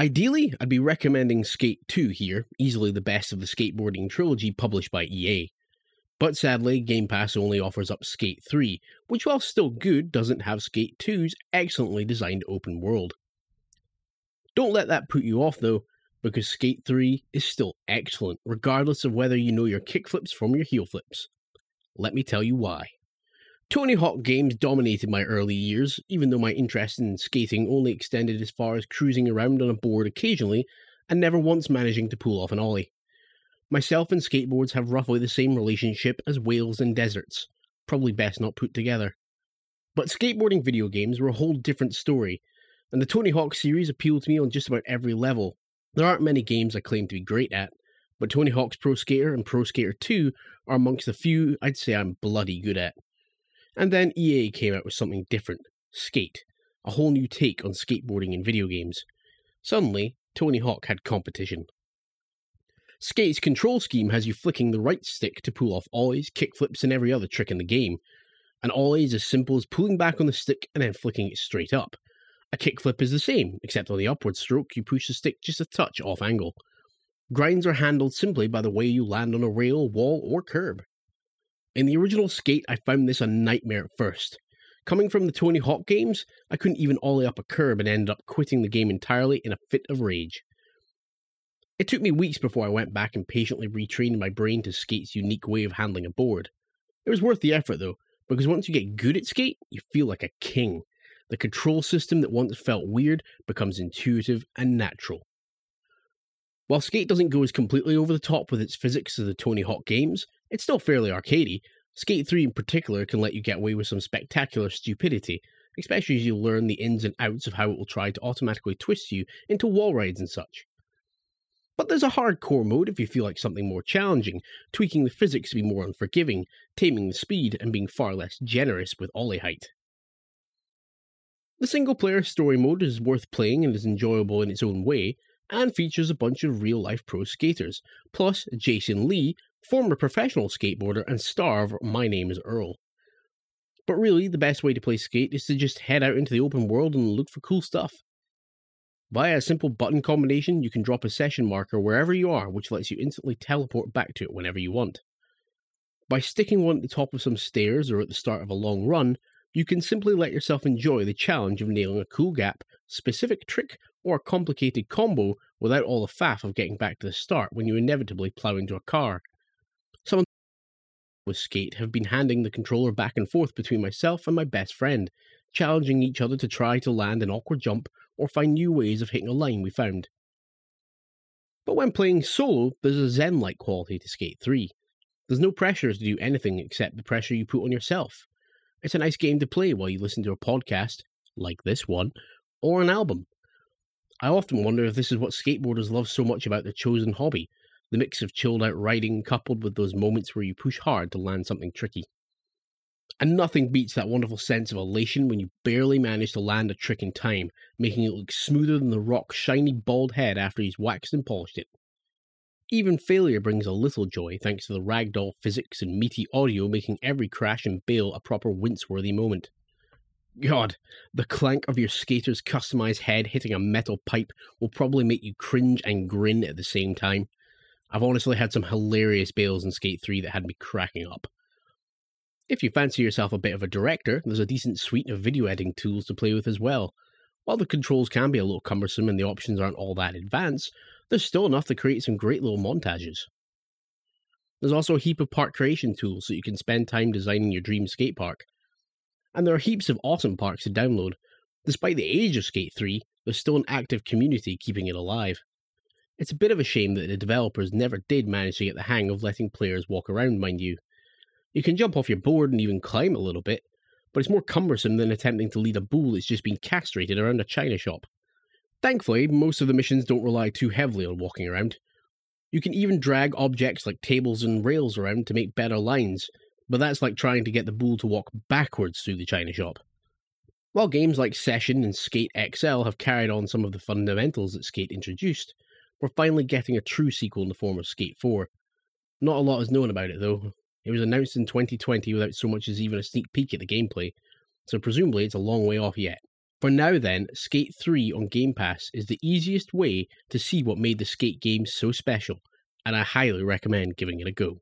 Ideally, I'd be recommending Skate 2 here, easily the best of the skateboarding trilogy published by EA. But sadly, Game Pass only offers up Skate 3, which while still good, doesn't have Skate 2's excellently designed open world. Don't let that put you off though, because Skate 3 is still excellent, regardless of whether you know your kickflips from your heel flips. Let me tell you why. Tony Hawk games dominated my early years, even though my interest in skating only extended as far as cruising around on a board occasionally and never once managing to pull off an ollie. Myself and skateboards have roughly the same relationship as whales and deserts, probably best not put together. But skateboarding video games were a whole different story, and the Tony Hawk series appealed to me on just about every level. There aren't many games I claim to be great at, but Tony Hawk's Pro Skater and Pro Skater 2 are amongst the few I'd say I'm bloody good at. And then EA came out with something different Skate, a whole new take on skateboarding in video games. Suddenly, Tony Hawk had competition. Skate's control scheme has you flicking the right stick to pull off ollies, kickflips, and every other trick in the game. An ollie is as simple as pulling back on the stick and then flicking it straight up. A kickflip is the same, except on the upward stroke, you push the stick just a touch off angle. Grinds are handled simply by the way you land on a rail, wall, or curb. In the original Skate, I found this a nightmare at first. Coming from the Tony Hawk games, I couldn't even ollie up a curb and ended up quitting the game entirely in a fit of rage. It took me weeks before I went back and patiently retrained my brain to Skate's unique way of handling a board. It was worth the effort though, because once you get good at Skate, you feel like a king. The control system that once felt weird becomes intuitive and natural. While Skate doesn't go as completely over the top with its physics as the Tony Hawk games, it's still fairly arcadey. Skate 3 in particular can let you get away with some spectacular stupidity, especially as you learn the ins and outs of how it will try to automatically twist you into wall rides and such. But there's a hardcore mode if you feel like something more challenging, tweaking the physics to be more unforgiving, taming the speed, and being far less generous with ollie height. The single player story mode is worth playing and is enjoyable in its own way, and features a bunch of real life pro skaters, plus Jason Lee, former professional skateboarder and star of My Name is Earl. But really, the best way to play skate is to just head out into the open world and look for cool stuff. Via a simple button combination, you can drop a session marker wherever you are, which lets you instantly teleport back to it whenever you want. By sticking one at the top of some stairs or at the start of a long run, you can simply let yourself enjoy the challenge of nailing a cool gap, specific trick, or a complicated combo without all the faff of getting back to the start when you inevitably plow into a car. With Skate have been handing the controller back and forth between myself and my best friend, challenging each other to try to land an awkward jump or find new ways of hitting a line we found. But when playing solo, there's a zen like quality to Skate 3. There's no pressure to do anything except the pressure you put on yourself. It's a nice game to play while you listen to a podcast, like this one, or an album. I often wonder if this is what skateboarders love so much about their chosen hobby the mix of chilled out riding coupled with those moments where you push hard to land something tricky. And nothing beats that wonderful sense of elation when you barely manage to land a trick in time, making it look smoother than the rock's shiny bald head after he's waxed and polished it. Even failure brings a little joy thanks to the ragdoll physics and meaty audio making every crash and bail a proper wince-worthy moment. God, the clank of your skater's customized head hitting a metal pipe will probably make you cringe and grin at the same time. I've honestly had some hilarious bails in Skate 3 that had me cracking up. If you fancy yourself a bit of a director, there's a decent suite of video editing tools to play with as well. While the controls can be a little cumbersome and the options aren't all that advanced, there's still enough to create some great little montages. There's also a heap of park creation tools so you can spend time designing your dream skate park. And there are heaps of awesome parks to download. Despite the age of Skate 3, there's still an active community keeping it alive. It's a bit of a shame that the developers never did manage to get the hang of letting players walk around, mind you. You can jump off your board and even climb a little bit, but it's more cumbersome than attempting to lead a bull that's just been castrated around a china shop. Thankfully, most of the missions don't rely too heavily on walking around. You can even drag objects like tables and rails around to make better lines, but that's like trying to get the bull to walk backwards through the china shop. While games like Session and Skater XL have carried on some of the fundamentals that Skate introduced, we're finally getting a true sequel in the form of Skate 4. Not a lot is known about it though. It was announced in 2020 without so much as even a sneak peek at the gameplay, so presumably it's a long way off yet. For now, then, Skate 3 on Game Pass is the easiest way to see what made the Skate games so special, and I highly recommend giving it a go.